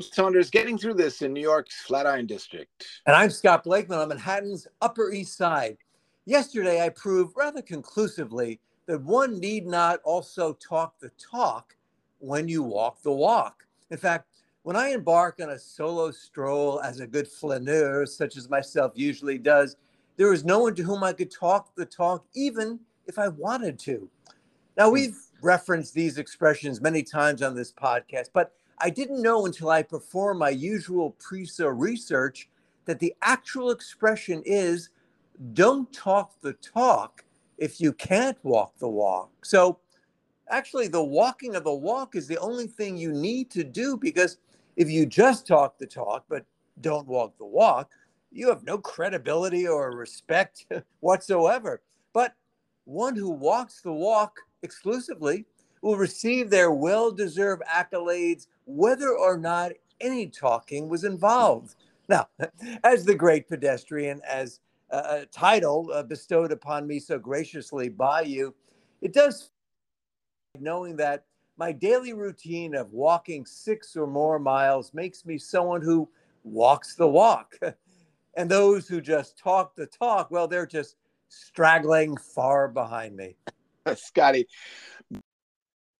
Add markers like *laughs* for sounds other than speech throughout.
Saunders getting through this in New York's Flatiron District. And I'm Scott Blakeman on Manhattan's Upper East Side. Yesterday, I proved rather conclusively that one need not also talk the talk when you walk the walk. In fact, when I embark on a solo stroll as a good flaneur, such as myself usually does, there is no one to whom I could talk the talk, even if I wanted to. Now, hmm. we've referenced these expressions many times on this podcast, but I didn't know until I performed my usual pre-so research that the actual expression is don't talk the talk if you can't walk the walk. So actually the walking of the walk is the only thing you need to do because if you just talk the talk but don't walk the walk, you have no credibility or respect *laughs* whatsoever. But one who walks the walk exclusively will receive their well deserved accolades whether or not any talking was involved. Now, *laughs* as the great pedestrian, as a title uh, bestowed upon me so graciously by you, it does knowing that my daily routine of walking six or more miles makes me someone who walks the walk. *laughs* and those who just talk the talk, well, they're just straggling far behind me. *laughs* Scotty,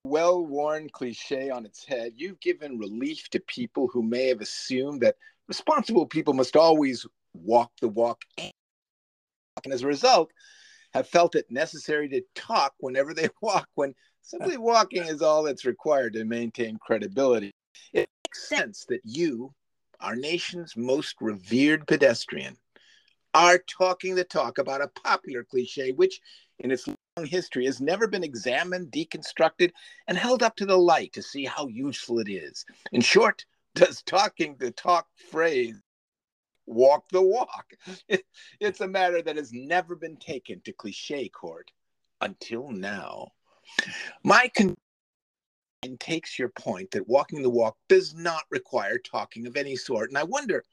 well worn cliche on its head, you've given relief to people who may have assumed that responsible people must always walk the walk. And as a result, have felt it necessary to talk whenever they *laughs* walk, when simply *laughs* walking is all that's required to maintain credibility. It makes sense that you, our nation's most revered pedestrian, are talking the talk about a popular cliche, which in its long history has never been examined, deconstructed, and held up to the light to see how useful it is. In short, *laughs* does talking the talk phrase walk the walk? It, *laughs* it's a matter that has never been taken to cliche court until now. My con- takes your point that walking the walk does not require talking of any sort. And I wonder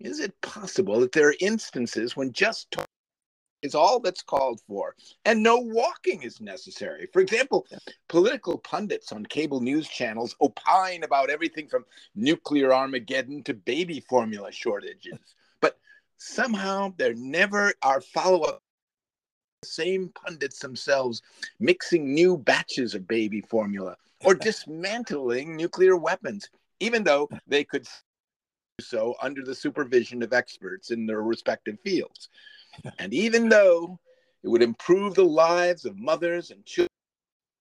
is it possible that there are instances when just talking is all that's called for and no walking is necessary? For example, political pundits on cable news channels opine about everything from nuclear Armageddon to baby formula shortages. But somehow there never are follow up same pundits themselves mixing new batches of baby formula or *laughs* dismantling nuclear weapons, even though they could do so under the supervision of experts in their respective fields. And even though it would improve the lives of mothers and children,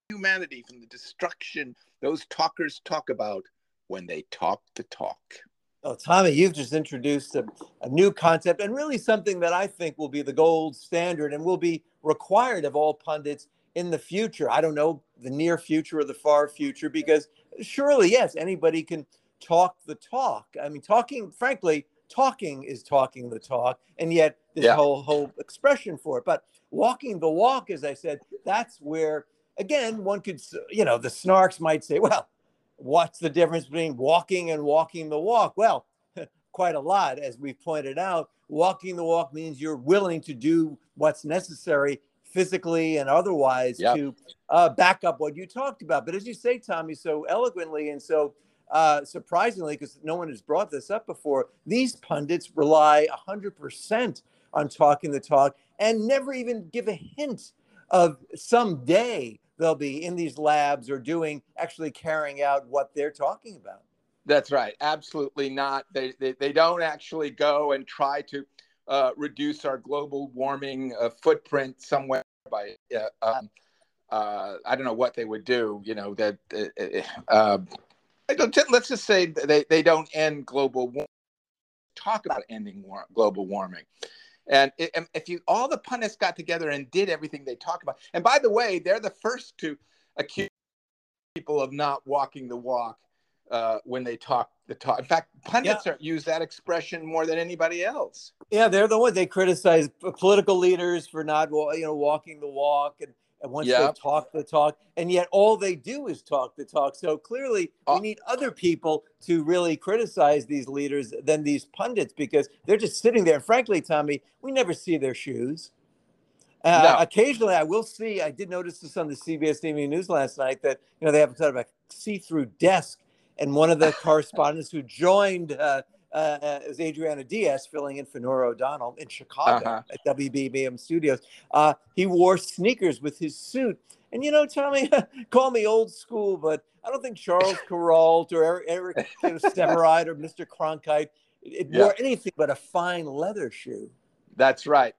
humanity from the destruction those talkers talk about when they talk the talk. Oh, Tommy, you've just introduced a, a, new concept and really something that I think will be the gold standard and will be required of all pundits in the future. I don't know the near future or the far future because surely, yes, anybody can talk the talk. I mean, talking, frankly, talking is talking the talk, and yet this yeah. whole whole expression for it. But walking the walk, as I said, that's where again one could, you know, the snarks might say, well, what's the difference between walking and walking the walk? Well, *laughs* quite a lot, as we pointed out. Walking the walk means you're willing to do what's necessary physically and otherwise yep. to uh, back up what you talked about. But as you say, Tommy, so eloquently and so uh, surprisingly, because no one has brought this up before, these pundits rely 100% on talking the talk and never even give a hint of someday they'll be in these labs or doing actually carrying out what they're talking about. That's right. Absolutely not. They, they, they don't actually go and try to uh, reduce our global warming uh, footprint somewhere by, uh, um, uh, I don't know what they would do, you know, that let's just say they, they don't end global warming. Talk about ending war, global warming. And if you all the pundits got together and did everything they talk about, and by the way, they're the first to accuse people of not walking the walk uh, when they talk the talk. In fact, pundits yeah. use that expression more than anybody else. Yeah, they're the ones they criticize political leaders for not, you know, walking the walk, and and once yep. they talk the talk, and yet all they do is talk the talk. So clearly, we uh, need other people to really criticize these leaders than these pundits because they're just sitting there. Frankly, Tommy, we never see their shoes. Uh, no. Occasionally, I will see. I did notice this on the CBS Evening News last night that you know they have sort of a see-through desk and one of the *laughs* correspondents who joined uh, uh, uh, is Adriana Diaz filling in for Norah O'Donnell in Chicago Uh-huh. at WBBM Studios. Uh, he wore sneakers with his suit. And you know, Tommy, *laughs* call me old school, but I don't think Charles *laughs* Kuralt or Eric, Eric you know, Sevareid or Mr. Cronkite it Yeah. wore anything but a fine leather shoe. That's right.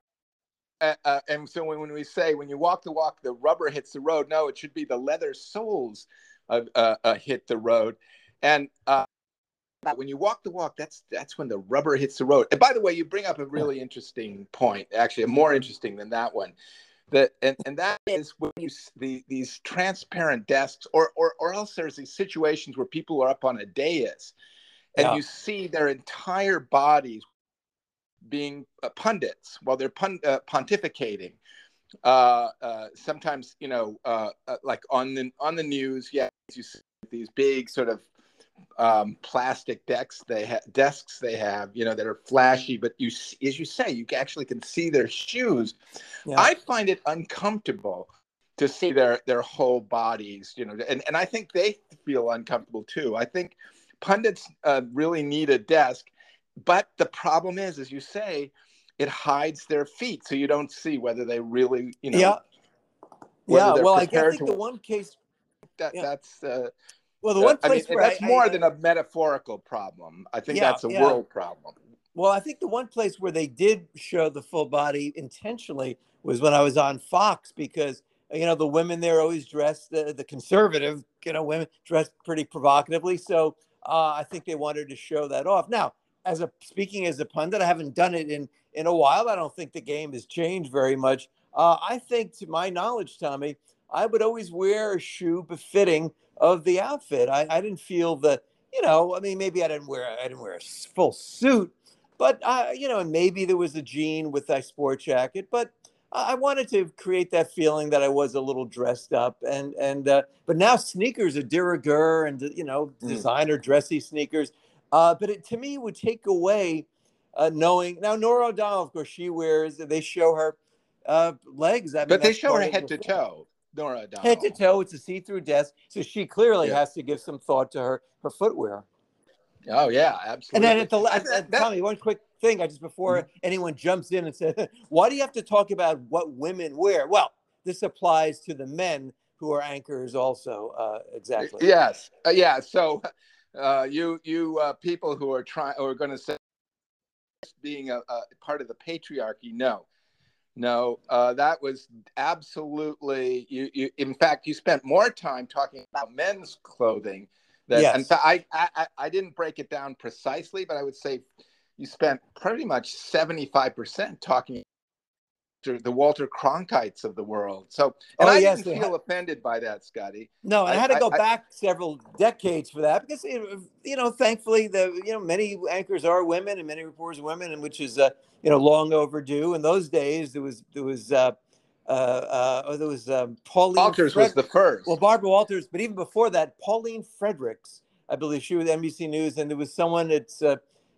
Uh, uh, and so when, when we say when you walk the walk, the rubber hits the road. No, it should be the leather soles uh, uh, uh, hit the road. And uh, when you walk the walk, that's that's when the rubber hits the road. And by the way, you bring up a really interesting point. Actually, more interesting than that one. That and, and that is when you the these transparent desks, or or or else there's these situations where people are up on a dais, and Yeah. you see their entire bodies being uh, pundits while they're pun- uh, pontificating. Uh, uh, sometimes, you know, uh, uh, like on the on the news, yeah, you see these big sort of um, plastic decks they have desks they have, you know, that are flashy, but you, as you say, you actually can see their shoes. Yeah. I find it uncomfortable to see their their whole bodies, you know, and and I think they feel uncomfortable too. I think pundits uh, really need a desk, but the problem is, as you say, it hides their feet, so you don't see whether they really, you know, yeah. Yeah. Well, I, think the one case, that yeah. that's. Uh, well, the uh, one I mean, place where that's I- more I- than a metaphorical problem. I think Yeah, that's a yeah. world problem. Well, I think the one place where they did show the full body intentionally was when I was on Fox because you know the women there always dressed the, the conservative you know women dressed pretty provocatively. So uh, I think they wanted to show that off. Now, as a speaking as a pundit, I haven't done it in in a while. I don't think the game has changed very much. Uh, I think, to my knowledge, Tommy, I would always wear a shoe befitting of the outfit. I, I didn't feel the you know, I mean, maybe I didn't wear I didn't wear a full suit, but uh, you know, and maybe there was a jean with a sport jacket, but I I wanted to create that feeling that I was a little dressed up, and and uh, but now sneakers are de rigueur and you know Mm. designer dressy sneakers, uh, but it to me it would take away uh, knowing now Norah O'Donnell, of course, she wears they show her uh, legs, I mean, But they show her head to toe, Norah O'Donnell. Head to toe, it's a see-through desk, so she clearly Yeah. has to give some thought to her her footwear. Oh yeah, absolutely. And then at the last, Tommy, one quick thing, I just before anyone jumps in and says, *laughs* "Why do you have to talk about what women wear?" Well, this applies to the men who are anchors also. Uh, exactly. Yes, uh, yeah. So, uh, you you uh, people who are trying or going to say being a, a part of the patriarchy, no, no, uh, that was absolutely you, you. In fact, you spent more time talking about men's clothing. Than, Yes. In fact, I, I I- didn't break it down precisely, but I would say you spent pretty much seventy five percent talking the Walter Cronkites of the world. So, and Oh, I yes, didn't feel ha- offended by that, Scotty. No, I, I- had to go I- back several decades for that because you know, thankfully, the you know many anchors are women and many reporters are women, and which is uh, you know long overdue. In those days, there was there was uh, uh, uh, oh, there was um, Pauline Walters was the first. Well, Barbara Walters, but even before that, Pauline Fredericks, I believe she was NBC News, and there was someone at uh,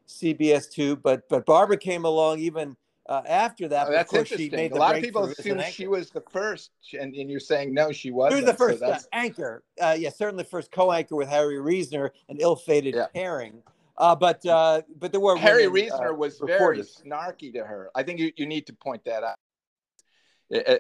CBS too. But but Barbara came along even uh, after that. Oh, but of that's course, she interesting. made A lot of people an assume she was the first, and, and you're saying no, she wasn't. was the first So uh, anchor. Uh, yeah, certainly the first co-anchor with Harry Reasoner, an ill-fated Yeah. pairing. Uh, but uh, but there were Harry women, Reasoner uh, was very snarky to her. I think you, you need to point that out.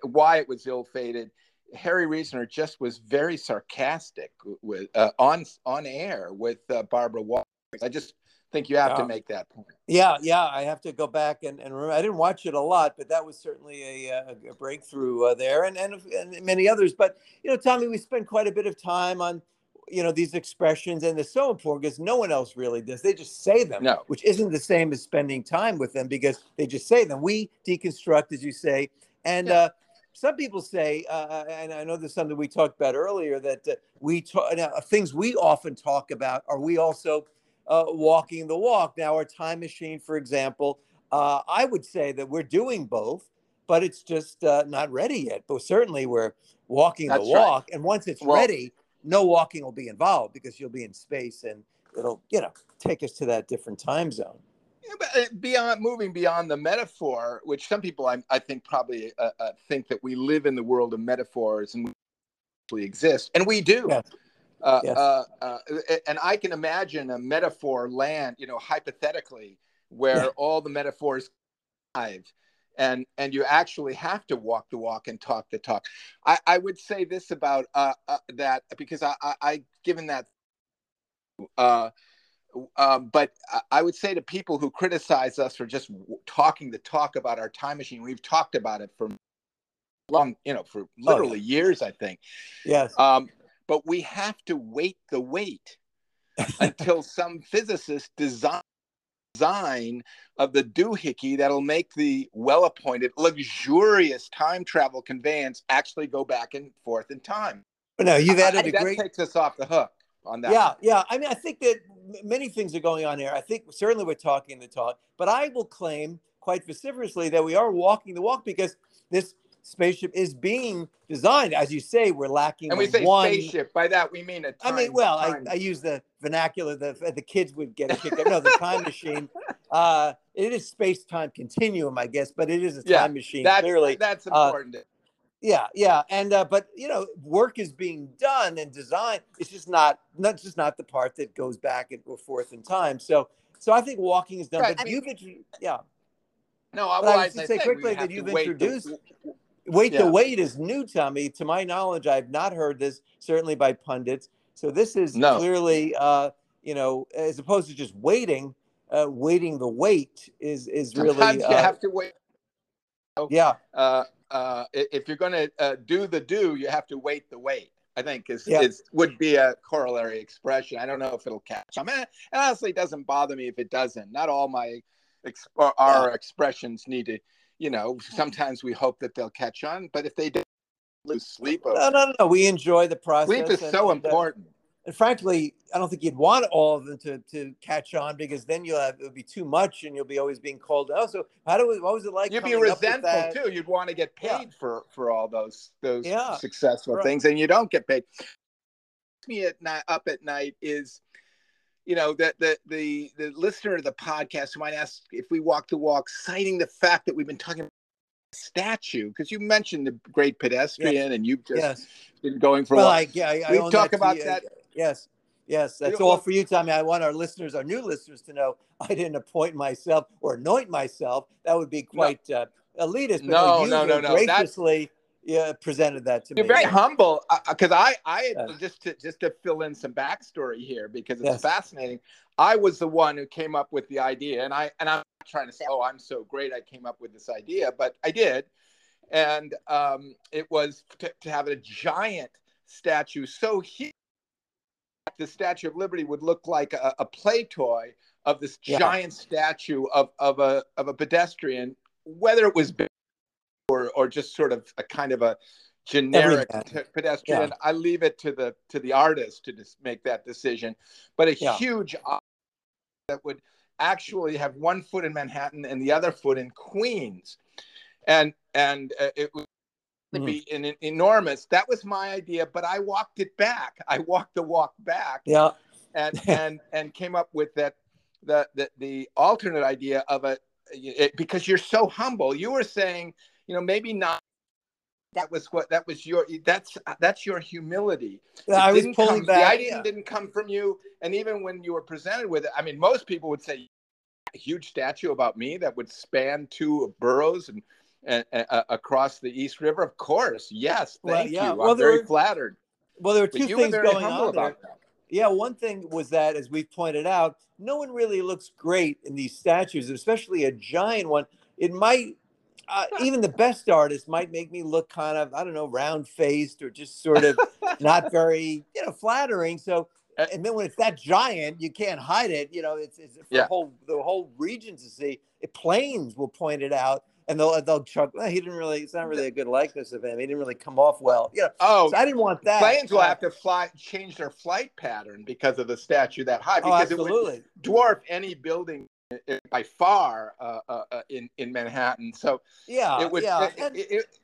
Why it was ill-fated. Harry Reasoner just was very sarcastic with uh, on on air with uh, Barbara Walters. I just think you have Yeah. to make that point. Yeah, yeah, I have to go back and, and remember. I didn't watch it a lot, but that was certainly a, uh, a breakthrough uh, there, and, and and many others. But you know, Tommy, we spend quite a bit of time on you know these expressions, and they're so important because no one else really does. They just say them, No. which isn't the same as spending time with them because they just say them. We deconstruct, as you say, and. Yeah. Uh, some people say, uh, and I know there's something we talked about earlier that uh, we talk uh, things we often talk about. Are we also uh, walking the walk. Now, our time machine, for example, uh, I would say that we're doing both, but it's just uh, not ready yet. But certainly, we're walking That's the right. walk. And once it's Well- ready, no walking will be involved because you'll be in space and it'll, you know, take us to that different time zone. Yeah, but uh, beyond moving beyond the metaphor, which some people I, I think probably uh, uh, think that we live in the world of metaphors and we exist, and we do. Yes. Uh, Yes. uh, uh, and I can imagine a metaphor land, you know, hypothetically, where Yeah. all the metaphors live, and and you actually have to walk the walk and talk the talk. I, I would say this about uh, uh, that because I, I, I given that. Uh, um, but I- I would say to people who criticize us for just w- talking the talk about our time machine, we've talked about it for long, you know, for literally years, I think. Yes. Um, but we have to wait the wait until *laughs* some physicist design design of the doohickey that'll make the well-appointed, luxurious time travel conveyance actually go back and forth in time. But no, you've added I- a that great. takes us off the hook on that. Yeah, yeah. I mean, I think that many things are going on here. I think certainly we're talking the talk, but I will claim quite vociferously that we are walking the walk because this spaceship is being designed. As you say, we're lacking And we say one. spaceship. By that we mean a I time. mean, well, I, time- I use the vernacular that the kids would get a kick out. No, the time machine. *laughs* Uh, it is space time continuum, I guess, but it is a Yeah, time machine. that's clearly, that's uh, important. yeah, yeah, and uh, but you know, work is being done and design. It's just not not just not the part that goes back and forth in time. So, so I think walking is done. Right, But I you've yeah, no, but I well, was as to say quickly that you've wait the- introduced- wait Yeah. the wait is new to me. To my knowledge, I've not heard this certainly by pundits. So this is No. clearly, uh, you know, as opposed to just waiting. Uh, waiting the wait is is really Sometimes you uh, have to wait. yeah uh, uh, if you're going to uh, do the do, you have to wait the wait. I think is, Yeah. is would be a corollary expression. I don't know if it'll catch. I mean, it honestly doesn't bother me if it doesn't. Not all my ex- or our expressions need to. You know, sometimes we hope that they'll catch on, but if they don't, lose sleep. over no no no. We enjoy the process. Sleep is and- so and, uh, important. and frankly, I don't think you'd want all of them to, to catch on because then you'll have it would be too much and you'll be always being called out. So how do we, what was it like? You'd be coming up with resentful too. You'd want to get Yeah. paid for for all those those Yeah. successful Right. things, and you don't get paid. Me at night up at night is, you know, that the the the listener of the podcast who might ask if we walk the walk, citing the fact that we've been talking about statue because you mentioned the great pedestrian and you've just Yes. been going for a while. I, yeah, I, We talk about that. Yes. Yes, that's all well- for you, Tommy. I want our listeners, our new listeners, to know I didn't appoint myself or anoint myself. That would be quite uh, elitist. But No, you no, no, no. Graciously yeah, presented that to me. You're very humble because I, I had- Yeah. just to just to fill in some backstory here because it's Yes. fascinating. I was the one who came up with the idea, and I and I'm trying to say, oh, I'm so great, I came up with this idea, but I did, and um, it was to, to have a giant statue so huge the Statue of Liberty would look like a, a play toy of this Yeah. giant statue of of a of a pedestrian, whether it was big or just sort of a kind of a generic t- pedestrian. I leave it to the to the artist to just make that decision. But a Yeah. huge that would actually have one foot in Manhattan and the other foot in Queens, and and uh, it would Mhm. be an, an enormous. That was my idea, but I walked it back. I walked the walk back Yeah. and *laughs* and and came up with that the the, the alternate idea of a it, because you're so humble you were saying you know maybe not that was what that was your that's that's your humility It I was pulling come- back. the idea yeah. didn't come from you and even when you were presented with it i mean most people would say a huge statue about me that would span two boroughs and and, uh, across the east river of course yes Well, thank yeah. you Well, i'm very were- flattered Well, there but two you were things going on there. about that Yeah, one thing was that, as we've pointed out, no one really looks great in these statues, especially a giant one. It might, uh, *laughs* even the best artist might make me look kind of, I don't know, round faced or just sort of *laughs* not very, you know, flattering. So, Uh, and then when it's that giant, you can't hide it. You know, it's, it's for Yeah. the whole the whole region to see. It, planes will point it out, and they'll they'll chuck. Well, he didn't really. It's not really a good likeness of him. He didn't really come off well. You know, oh so I didn't want that. planes will Uh, have to fly change their flight pattern because of the statue that high Oh, because it would absolutely. dwarf any building by far uh, uh, uh, in in Manhattan. So Yeah, it would, yeah. it- and- it- it-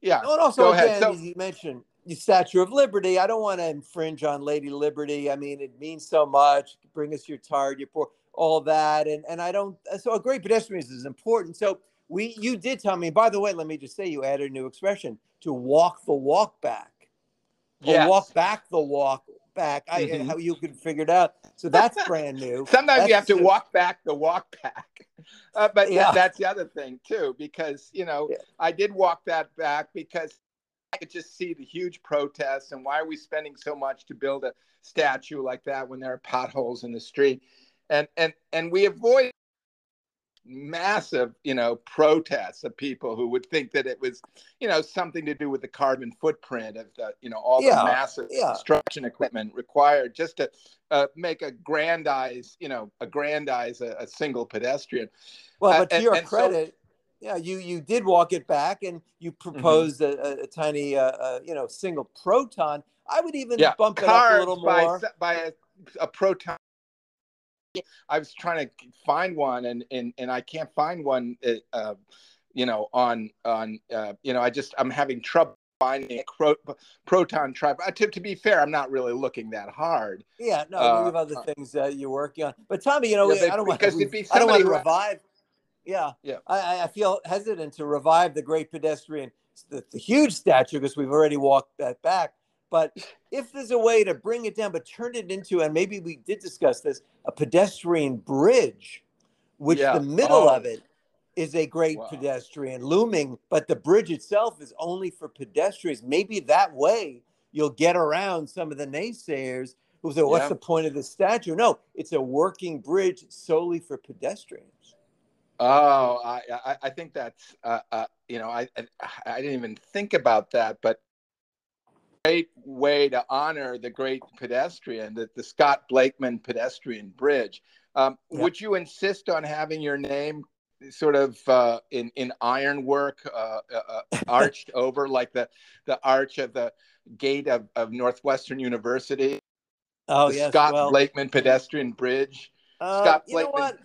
yeah. And also, Go ahead. again, So- as you mentioned, the Statue of Liberty. I don't want to infringe on Lady Liberty. I mean, it means so much. Bring us your tired, your poor, all that, and and I don't. So a great pedestrian is important. So we, you did tell me. By the way, let me just say, you added a new expression to walk the walk back. Or walk back the walk back. I mm-hmm. how you can figure it out. So that's *laughs* brand new. Sometimes that's you have to walk back the walk back. *laughs* Uh, but yeah. that's the other thing too, because you know yeah. I did walk that back because I could just see the huge protests and why are we spending so much to build a statue like that when there are potholes in the street, and and and we avoid massive, you know, protests of people who would think that it was, you know, something to do with the carbon footprint of the, you know, all yeah, the massive yeah. construction equipment required just to uh, make a grandize, you know, aggrandize a, a single pedestrian. Well, but uh, to your and, credit. So, yeah, you you did walk it back, and you mm-hmm. proposed mm-hmm. a, a, tiny, uh, uh, you know, single proton. I would even yeah, bump it up a little more by, by a, a proton I was trying to find one, and and and I can't find one. Uh, uh, you know, on on uh, you know, I just I'm having trouble finding a pro, proton tribe. Uh, to, to be fair, I'm not really looking that hard. Yeah, no, uh, we have other uh, things that you're working on. But Tommy, you know, yeah, I don't want to. I don't want to revive. Yeah, yeah. I, I feel hesitant to revive the great pedestrian, the, the huge statue because we've already walked that back. But if there's a way to bring it down, but turn it into, and maybe we did discuss this, a pedestrian bridge, which yeah. the middle oh. of it is a great wow. pedestrian looming, but the bridge itself is only for pedestrians. Maybe that way you'll get around some of the naysayers who say, What's yeah. the point of the statue? No, it's a working bridge solely for pedestrians. Oh, I, I, I think that's, uh, uh, you know, I, I, I didn't even think about that, but great way to honor the great pedestrian, the, the Scott Blakeman Pedestrian Bridge. Um, yeah. Would you insist on having your name sort of uh, in in ironwork, uh, uh, uh *laughs* arched over like the the arch of the gate of, of Northwestern University? Oh the yes, Scott well, Blakeman Pedestrian Bridge. Uh, Scott Blakeman. You know what?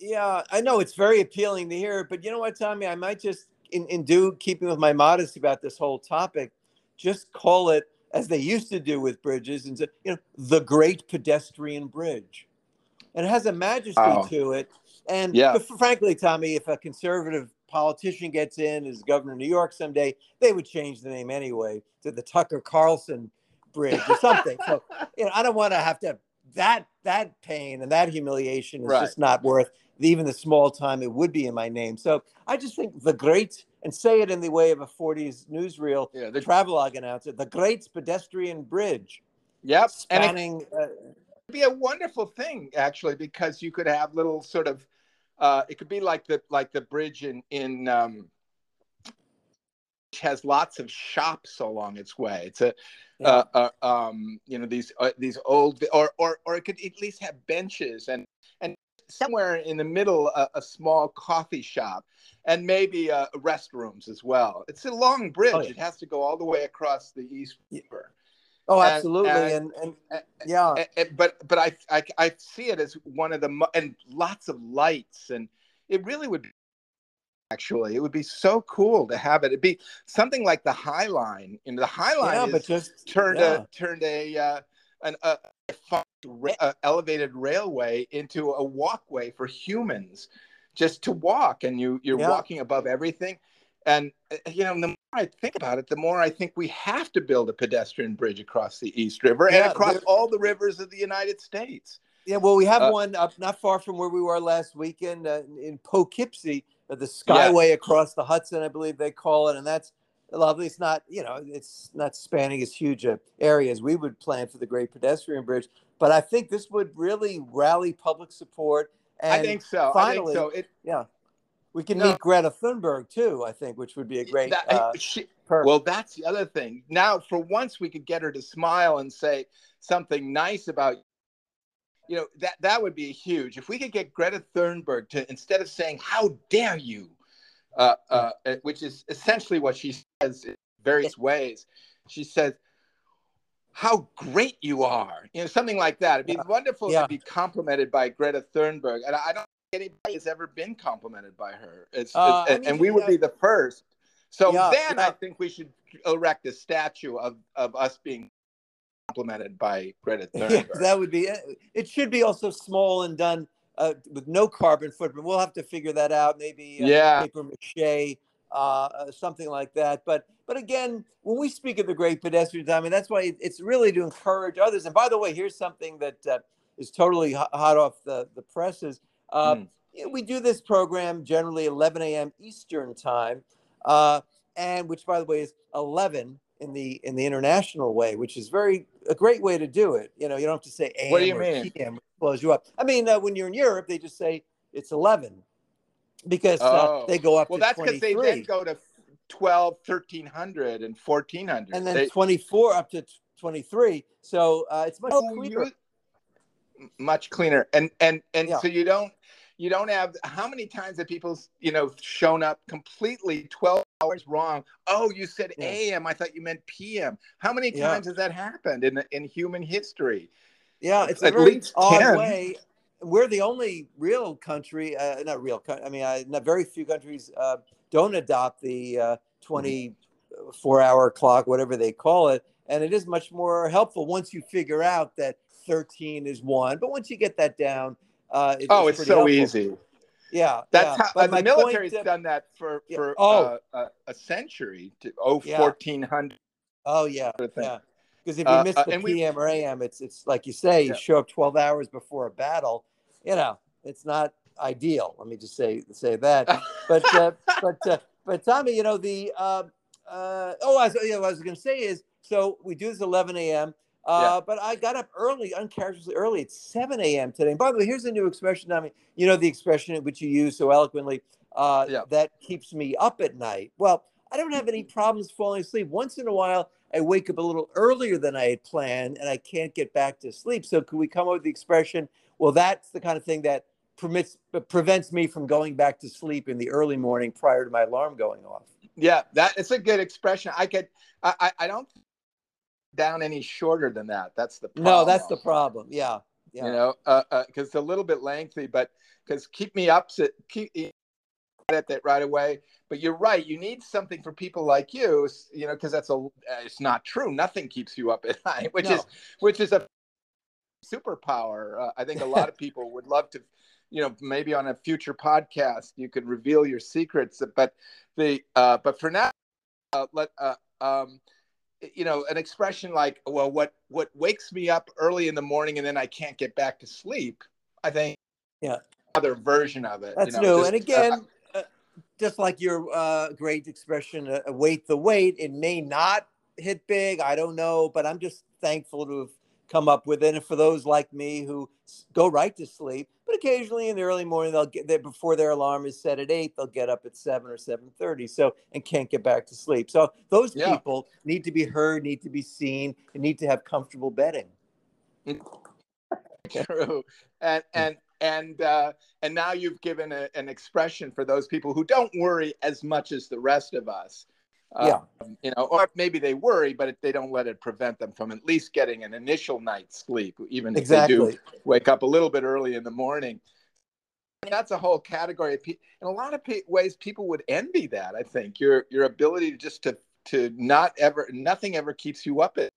Yeah, I know it's very appealing to hear, but you know what, Tommy? I might just in, in do keeping with my modesty about this whole topic just call it as they used to do with bridges and say, you know, the Great Pedestrian Bridge. And it has a majesty oh. to it. And yeah. frankly, Tommy, if a conservative politician gets in as governor of New York someday, they would change the name anyway to the Tucker Carlson Bridge or something. so, *laughs* you know, I don't want to have to that that pain and that humiliation is right. just not worth even the small time it would be in my name. So I just think the great and say it in the way of a 40s newsreel yeah, the travelogue announcer, the Great Pedestrian Bridge. Yep. Spanning. And it, uh, it'd be a wonderful thing actually because you could have little sort of uh, it could be like the like the bridge in in um, which has lots of shops along its way. It's a yeah. uh, uh, um, you know these uh, these old or or or it could at least have benches and and somewhere in the middle a, a small coffee shop and maybe uh, restrooms as well. It's a long bridge. Oh, yeah. It has to go all the way across the East River. Oh, absolutely, and and, and, and yeah, but but I, I I see it as one of the and lots of lights, and it really would Be, actually it would be so cool to have it it'd be something like the high line you know the high line yeah, but just turned yeah. a turned a uh, an a, a, elevated railway into a walkway for humans just to walk and you you're yeah. walking above everything and uh, you know the more i think about it the more i think we have to build a pedestrian bridge across the east river yeah, and across all the rivers of the united states yeah well we have uh, one up not far from where we were last weekend uh, in poughkeepsie uh, the skyway yeah. across the hudson i believe they call it and that's lovely it's not you know it's not spanning as huge a area as we would plan for the great pedestrian bridge but i think this would really rally public support and I think so. Finally, I think so. It, yeah. We can no, meet Greta Thunberg too, I think, which would be a great. That, uh, *laughs* she, well, that's the other thing. Now, for once, we could get her to smile and say something nice about. You know that that would be huge if we could get Greta Thunberg to instead of saying "How dare you," uh, uh, which is essentially what she says in various ways, she says, how great you are, you know, something like that. It'd be yeah. wonderful yeah. to be complimented by Greta Thunberg, and I don't think anybody has ever been complimented by her. It's, uh, it's I mean, and we would be the first. So yeah, then I think we should erect a statue of of us being complimented by Greta *laughs* Thunberg. that would be. It should be also small and done uh, with no carbon footprint. We'll have to figure that out. Maybe uh, yeah. paper mache uh, something like that. But but again, when we speak of the great pedestrians, I mean that's why it's really to encourage others. And by the way, here's something that uh, is totally hot off the the presses. Uh, mm. We do this program generally 11 a.m. Eastern time, uh, and which, by the way, is 11 in the in the international way, which is very a great way to do it. You know, you don't have to say AM what do you or mean? PM blows you up. I mean, uh, when you're in Europe, they just say it's 11 because uh, oh. they go up well, to that's because they then go to 12, 1300 and 1400. And then they, 24 up to 23. So uh, it's much oh, cleaner. Much cleaner. And and and yeah. so you don't you don't have how many times have people you know shown up completely 12 hours wrong oh you said yeah. am i thought you meant pm how many times yeah. has that happened in in human history yeah it's At a very odd 10. way we're the only real country, uh, not real, I mean, uh, not very few countries uh, don't adopt the uh, 24 hour clock, whatever they call it. And it is much more helpful once you figure out that 13 is one. But once you get that down, uh, it, oh, it's, so helpful. easy. Yeah, that's yeah. how the military's point, done that for for yeah. oh. a century to oh yeah. 1400. Oh yeah, sort of yeah. Because if you uh, miss uh, the PM we, or AM, it's it's like you say, you show up 12 hours before a battle. You know, it's not ideal. Let me just say say that. *laughs* but uh, but uh, but Tommy, you know the uh, uh, oh, I was, you know, what I was going to say is so we do this 11 a.m. Uh, yeah. But I got up early, uncharacteristically early. It's 7 a.m. today. And by the way, here's a new expression. I mean, you know the expression which you use so eloquently uh, yeah. that keeps me up at night. Well, I don't have any problems falling asleep. Once in a while, I wake up a little earlier than I had planned and I can't get back to sleep. So, could we come up with the expression? Well, that's the kind of thing that permits prevents me from going back to sleep in the early morning prior to my alarm going off. Yeah, that it's a good expression. I could, I, I don't down any shorter than that. That's the problem. no, that's the problem. Yeah, yeah. You know, because uh, uh, it's a little bit lengthy, but because keep me up, keep at that right away. But you're right. You need something for people like you, you know, because that's a. Uh, it's not true. Nothing keeps you up at *laughs* night, which no. is which is a superpower. Uh, I think a lot of people would love to, you know, maybe on a future podcast you could reveal your secrets. But the uh, but for now, uh, let uh, um, you know, an expression like, "Well, what what wakes me up early in the morning and then I can't get back to sleep." I think, yeah, other version of it. That's you know, new. Just, and again. Uh, just like your uh, great expression, uh, weight the wait, it may not hit big. I don't know, but I'm just thankful to have come up with it. And for those like me who go right to sleep, but occasionally in the early morning they'll get there before their alarm is set at eight, they'll get up at seven or seven thirty. So and can't get back to sleep. So those yeah. people need to be heard, need to be seen, and need to have comfortable bedding. *laughs* True, and and and uh, and now you've given a, an expression for those people who don't worry as much as the rest of us yeah. Um, you know, or maybe they worry, but they don't let it prevent them from at least getting an initial night's sleep, even if exactly. they do wake up a little bit early in the morning. That's a whole category. Of pe- in a lot of pe- ways, people would envy that. I think your your ability to just to to not ever nothing ever keeps you up at.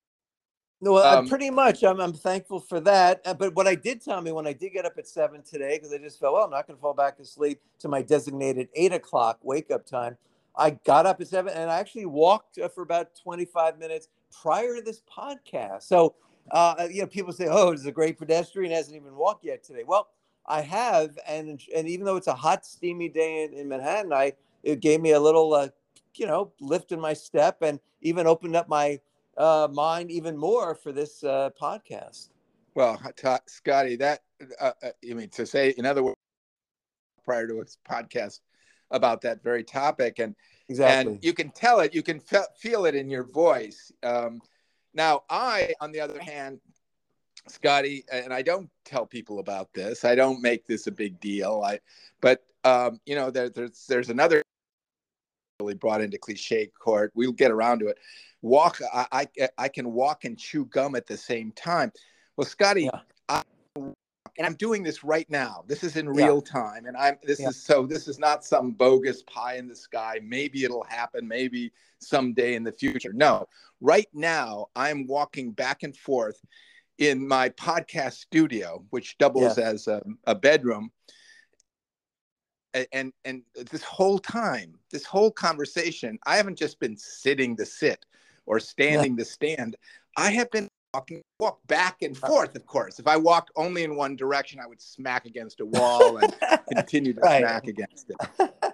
No, well, um, pretty much. I'm, I'm thankful for that. Uh, but what I did tell me when I did get up at seven today, because I just felt, well, I'm not going to fall back asleep to my designated eight o'clock wake up time I got up at seven and I actually walked uh, for about 25 minutes prior to this podcast. So, uh, you know, people say, "Oh, it's a great pedestrian hasn't even walked yet today." Well, I have, and and even though it's a hot, steamy day in, in Manhattan, I it gave me a little, uh, you know, lift in my step, and even opened up my uh, mind even more for this uh, podcast. Well, Scotty, that uh, uh, I mean to say, in other words, prior to this podcast, about that very topic and exactly and you can tell it you can fe- feel it in your voice um, now i on the other hand scotty and i don't tell people about this i don't make this a big deal i but um, you know there, there's there's another really brought into cliche court we'll get around to it walk I, I i can walk and chew gum at the same time well scotty yeah. I, and I'm doing this right now. This is in real yeah. time, and I'm this yeah. is so this is not some bogus pie in the sky. Maybe it'll happen. Maybe someday in the future. No, right now I'm walking back and forth in my podcast studio, which doubles as a, a bedroom. And and this whole time, this whole conversation, I haven't just been sitting to sit or standing to stand. I have been walking walk back and uh. forth. Of course, if I walked only in one direction, I would smack against a wall and *laughs* continue to right. smack against it. *laughs*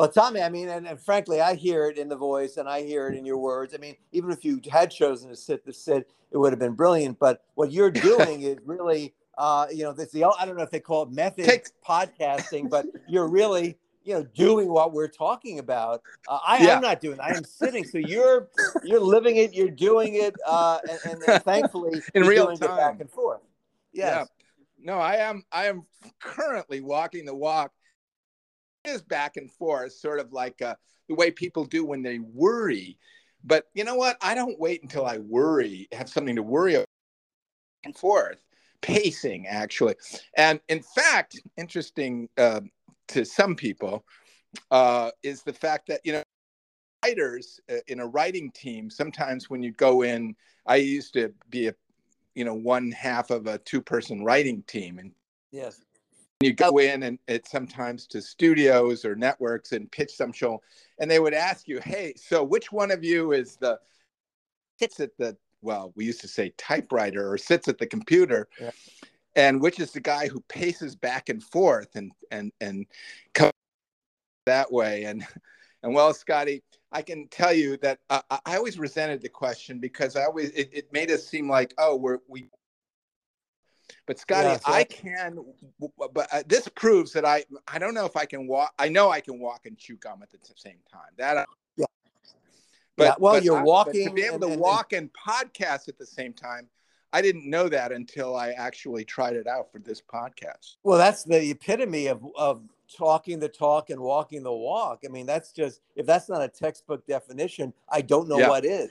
Well, Tommy, I mean, and, and, frankly, I hear it in the voice and I hear it in your words. I mean, even if you had chosen to sit to sit, it would have been brilliant. But what you're *laughs* doing is really, uh, you know, this the I don't know if they call it method Take- podcasting, but you're really, you know, doing what we're talking about. Uh, I am not doing. I am sitting. So you're you're living it. You're doing it, uh, and, and, *laughs* thankfully, in real time, back and forth. Yes. Yeah. No, I am. I am currently walking the walk is back and forth, sort of like uh, the way people do when they worry. But you know what? I don't wait until I worry, have something to worry about and forth, pacing actually. And in fact, interesting uh, to some people uh, is the fact that, you know, writers uh, in a writing team, sometimes when you go in, I used to be a, you know, one half of a two person writing team. And yes you go in and it sometimes to studios or networks and pitch some show and they would ask you hey so which one of you is the sits at the well we used to say typewriter or sits at the computer yeah. and which is the guy who paces back and forth and and and comes that way and and well scotty i can tell you that uh, i always resented the question because i always it, it made us seem like oh we're we but Scotty, yeah, so I can, but uh, this proves that I I don't know if I can walk. I know I can walk and chew gum at the same time. That. But yeah, well, but you're I, walking to be able and, to and, walk and, and podcast at the same time. I didn't know that until I actually tried it out for this podcast. Well, that's the epitome of of talking the talk and walking the walk. I mean, that's just if that's not a textbook definition, I don't know yeah. what is.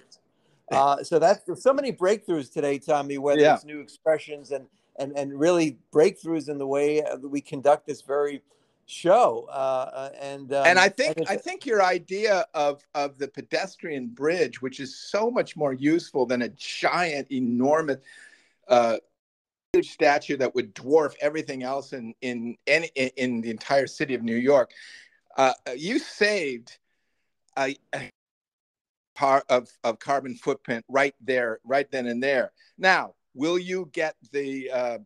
Uh, so that's so many breakthroughs today, Tommy. Whether yeah. it's new expressions and and and really breakthroughs in the way that we conduct this very show. Uh, uh and um, and I think and I think your idea of of the pedestrian bridge, which is so much more useful than a giant, enormous. Uh, huge statue that would dwarf everything else in in in, in the entire city of New York. Uh, you saved a, a part of, of carbon footprint right there, right then and there. Now, Will you get the? Uh,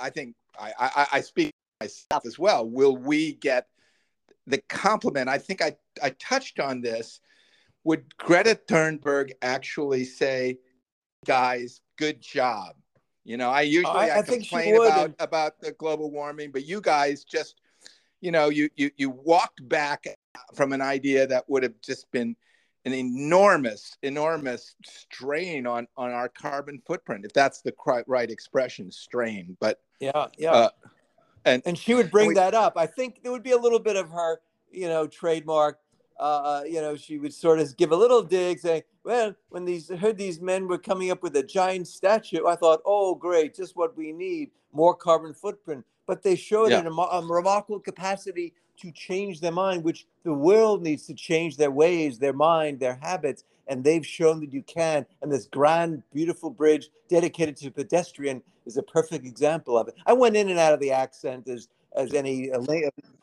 I think I, I, I speak myself as well. Will we get the compliment? I think I I touched on this. Would Greta Thunberg actually say, "Guys, good job"? You know, I usually I, I, I complain about about the global warming, but you guys just, you know, you you you walked back from an idea that would have just been an enormous, enormous strain on on our carbon footprint, if that's the right expression, strain. But yeah, yeah. Uh, and and she would bring we, that up. I think there would be a little bit of her, you know, trademark. Uh, uh, you know, she would sort of give a little dig, saying, "Well, when these heard these men were coming up with a giant statue, I thought, oh, great, just what we need, more carbon footprint." But they showed yeah. a remarkable capacity to change their mind, which the world needs to change their ways, their mind, their habits. And they've shown that you can. And this grand, beautiful bridge dedicated to pedestrian is a perfect example of it. I went in and out of the accent as as any uh,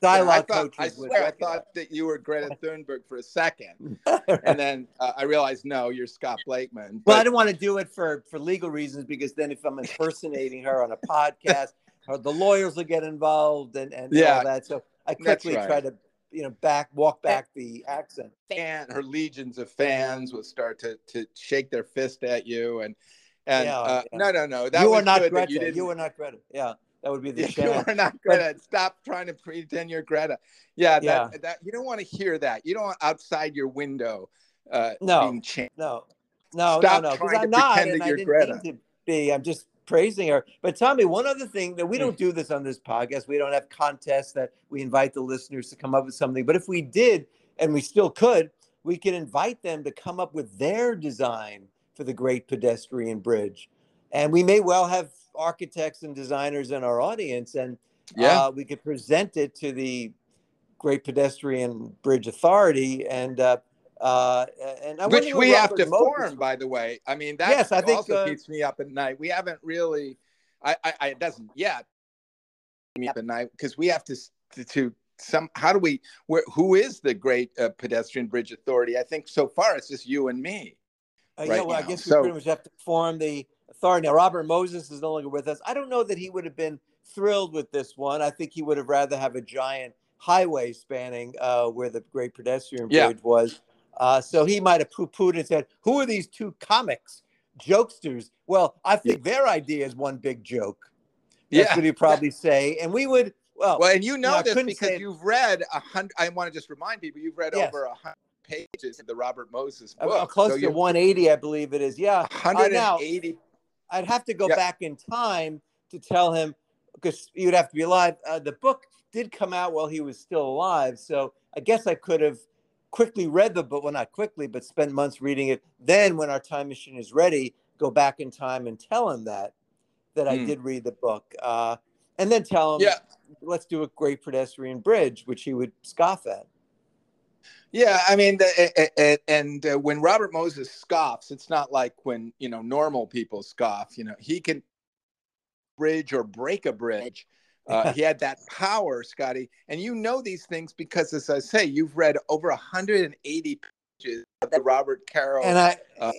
dialogue yeah, I thought, I swear, I thought that you were Greta *laughs* Thunberg for a second, *laughs* and then uh, I realized no, you're Scott Blakeman. But... Well, I didn't want to do it for for legal reasons because then if I'm impersonating her on a *laughs* podcast, the lawyers will get involved and and yeah. all that. So I quickly right. try to you know back walk back the accent. And her legions of fans will start to to shake their fist at you and and yeah, uh, yeah. no no no that you are not Greta. You, you, are not Greta. Yeah. That would be the yeah, *laughs* You are not Greta. But, Stop trying to pretend you're Greta. Yeah, that, yeah. that you don't want to hear that. You don't want outside your window. Uh, no, no, no, Stop no, no. Because I'm not, and I didn't Greta. mean to be. I'm just praising her. But tell me one other thing that we don't do this on this podcast. We don't have contests that we invite the listeners to come up with something. But if we did, and we still could, we could invite them to come up with their design for the Great Pedestrian Bridge. And we may well have architects and designers in our audience, and yeah. Uh, we could present it to the Great Pedestrian Bridge Authority and uh, uh, and I which we have to form, by the way. I mean, that yes, I think, also uh, keeps me up at night. We haven't really, I, I, I it doesn't yet keep me up at night because we have to, to, to some how do we where who is the great uh, pedestrian bridge authority i think so far it's just you and me uh, right yeah well now. i guess we so, pretty much have to form the authority now robert moses is no longer with us i don't know that he would have been thrilled with this one i think he would have rather have a giant highway spanning uh, where the great pedestrian bridge yeah. was uh, so he might have poo-pooed and said who are these two comics jokesters well i think yeah. their idea is one big joke that's yeah. what he'd probably say and we would well, well, and you know no, this because you've read a hundred. I want to just remind people you've read yes. over a hundred pages of the Robert Moses book. Uh, close so to 180, I believe it is. Yeah, 180. Uh, I'd have to go yeah. back in time to tell him because you'd have to be alive. Uh, the book did come out while he was still alive, so I guess I could have quickly read the book. Well, not quickly, but spent months reading it. Then, when our time machine is ready, go back in time and tell him that that mm. I hmm. did read the book, uh, and then tell him. Yeah let's do a great pedestrian bridge, which he would scoff at. Yeah, I mean, the, and uh, when Robert Moses scoffs, it's not like when you know normal people scoff. You know, he can bridge or break a bridge. Uh, he had that power, Scotty, and you know these things because, as I say, you've read over 180 pages of the Robert Caro. And I, uh,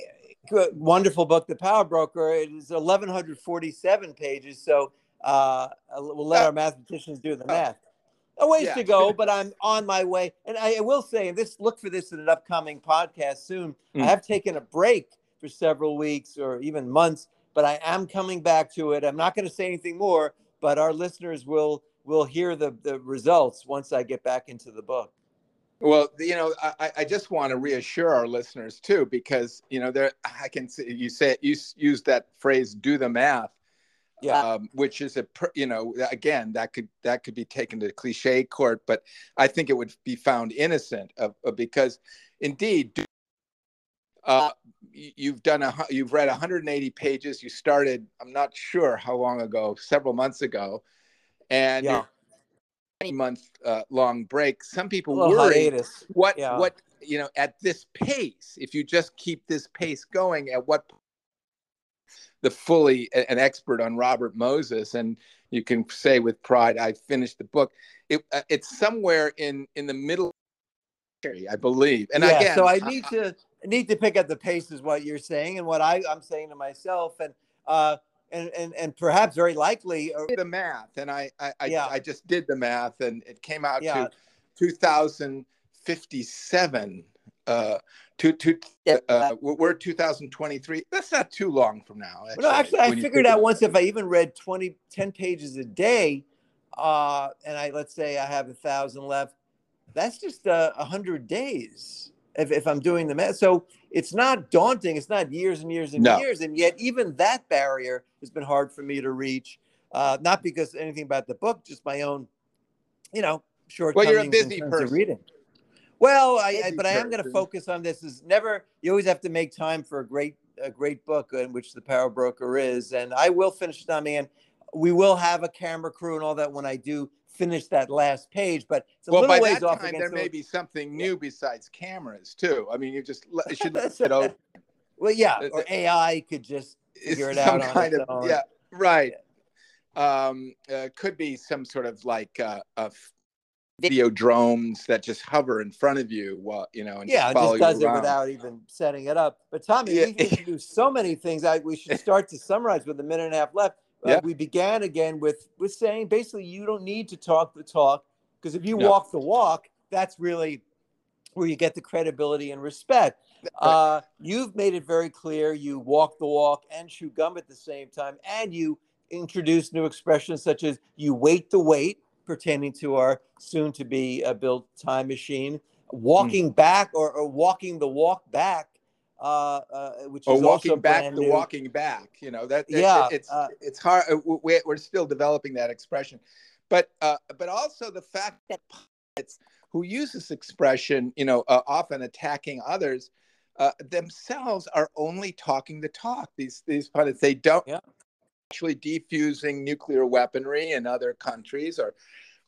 wonderful book, The Power Broker. It is 1,147 pages, so uh, we'll let our mathematicians do the math. A ways yeah. to go, but I'm on my way. And I will say, and this look for this in an upcoming podcast soon. Mm. I have taken a break for several weeks or even months, but I am coming back to it. I'm not going to say anything more, but our listeners will will hear the the results once I get back into the book. Well, you know, I, I just want to reassure our listeners too, because you know, there I can see you say you use that phrase "do the math." yeah. Um, which is a you know again that could that could be taken to cliche court, but I think it would be found innocent of, of because indeed uh, you've done a you've read 180 pages. You started I'm not sure how long ago, several months ago, and yeah. month uh, long break. Some people worry hiatus. what yeah. what you know at this pace. If you just keep this pace going, at what the fully an expert on Robert Moses, and you can say with pride, I finished the book. It, uh, it's somewhere in in the middle, I believe. And yeah, again, so I need to need to pick up the pace, is what you're saying, and what I, I'm saying to myself, and uh, and and and perhaps very likely uh, the math, and I I, yeah. I, I just did the math, and it came out yeah. to 2057 uh, to, to uh, we're 2023. That's not too long from now. Actually, no, actually, I figured out once if I even read 20, 10 pages a day, uh, and I let's say I have a thousand left, that's just uh, a uh, hundred days if, if I'm doing the math. So it's not daunting. It's not years and years and no. years, and yet even that barrier has been hard for me to reach. Uh, not because anything about the book, just my own, you know, short. Well, you're a busy person. Reading. Well, I, I but I am going to focus on this. Is never you always have to make time for a great a great book in which the Power Broker is, and I will finish it on me. And we will have a camera crew and all that when I do finish that last page. But it's a well, little by ways that off. Time, there may be something new yeah. besides cameras too. I mean, you just you should *laughs* you know, Well, yeah, or AI could just figure it out. Kind of own. yeah, right. Um, uh, could be some sort of like uh, a video drones that just hover in front of you while you know and yeah just, just does it without even setting it up but tommy yeah. we can do so many things I, we should *laughs* start to summarize with a minute and a half left uh, we began again with with saying basically you don't need to talk the talk because if you no. walk the walk that's really where you get the credibility and respect uh, you've made it very clear you walk the walk and chew gum at the same time and you introduce new expressions such as you wait the wait pertaining to our soon to be uh, built time machine. Walking mm. back or, or, walking the walk back, uh, uh, which or is walking also back the walking back. You know that. Yeah, it, it's uh, it's hard. Uh, we're still developing that expression, but uh, but also the fact that pilots who use this expression, you know, often attacking others. themselves are only talking the talk. These these pilots, they don't yeah actually defusing nuclear weaponry in other countries or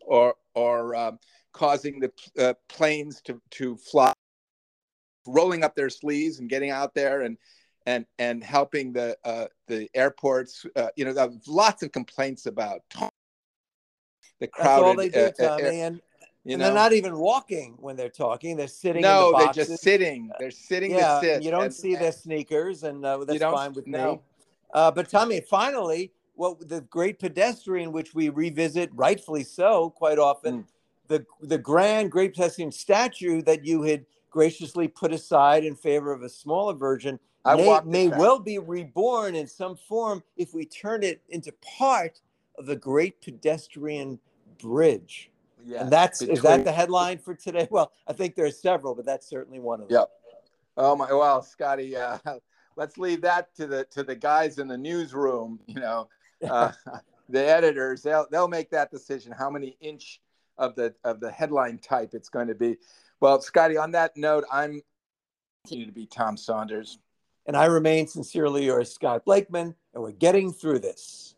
or or um, causing the uh, planes to to fly rolling up their sleeves and getting out there and and and helping the uh, the airports uh, you know lots of complaints about the crowded That's all they do, uh, Tommy. and You and know, they're not even walking when they're talking; they're sitting. in no, the they're just sitting. They're sitting Yeah, to sit. you don't and- see their sneakers, and uh, that's fine with me. no. Uh, but Tommy, finally, what the great pedestrian, which we revisit rightfully so quite often, Mm. the the grand great pedestrian statue that you had graciously put aside in favor of a smaller version I may, may well be reborn in some form if we turn it into part of the great pedestrian bridge. Yes, and that's is that the headline for today? Well, I think there are several, but that's certainly one of them. Yep. Oh my! Well, Scotty, uh, *laughs* let's leave that to the to the guys in the newsroom. You know, *laughs* uh, the editors they'll they'll make that decision how many inch of the of the headline type it's going to be. Well, Scotty, on that note, I'm continue to be Tom Saunders. And I remain sincerely yours, Scott Blakeman, and we're getting through this.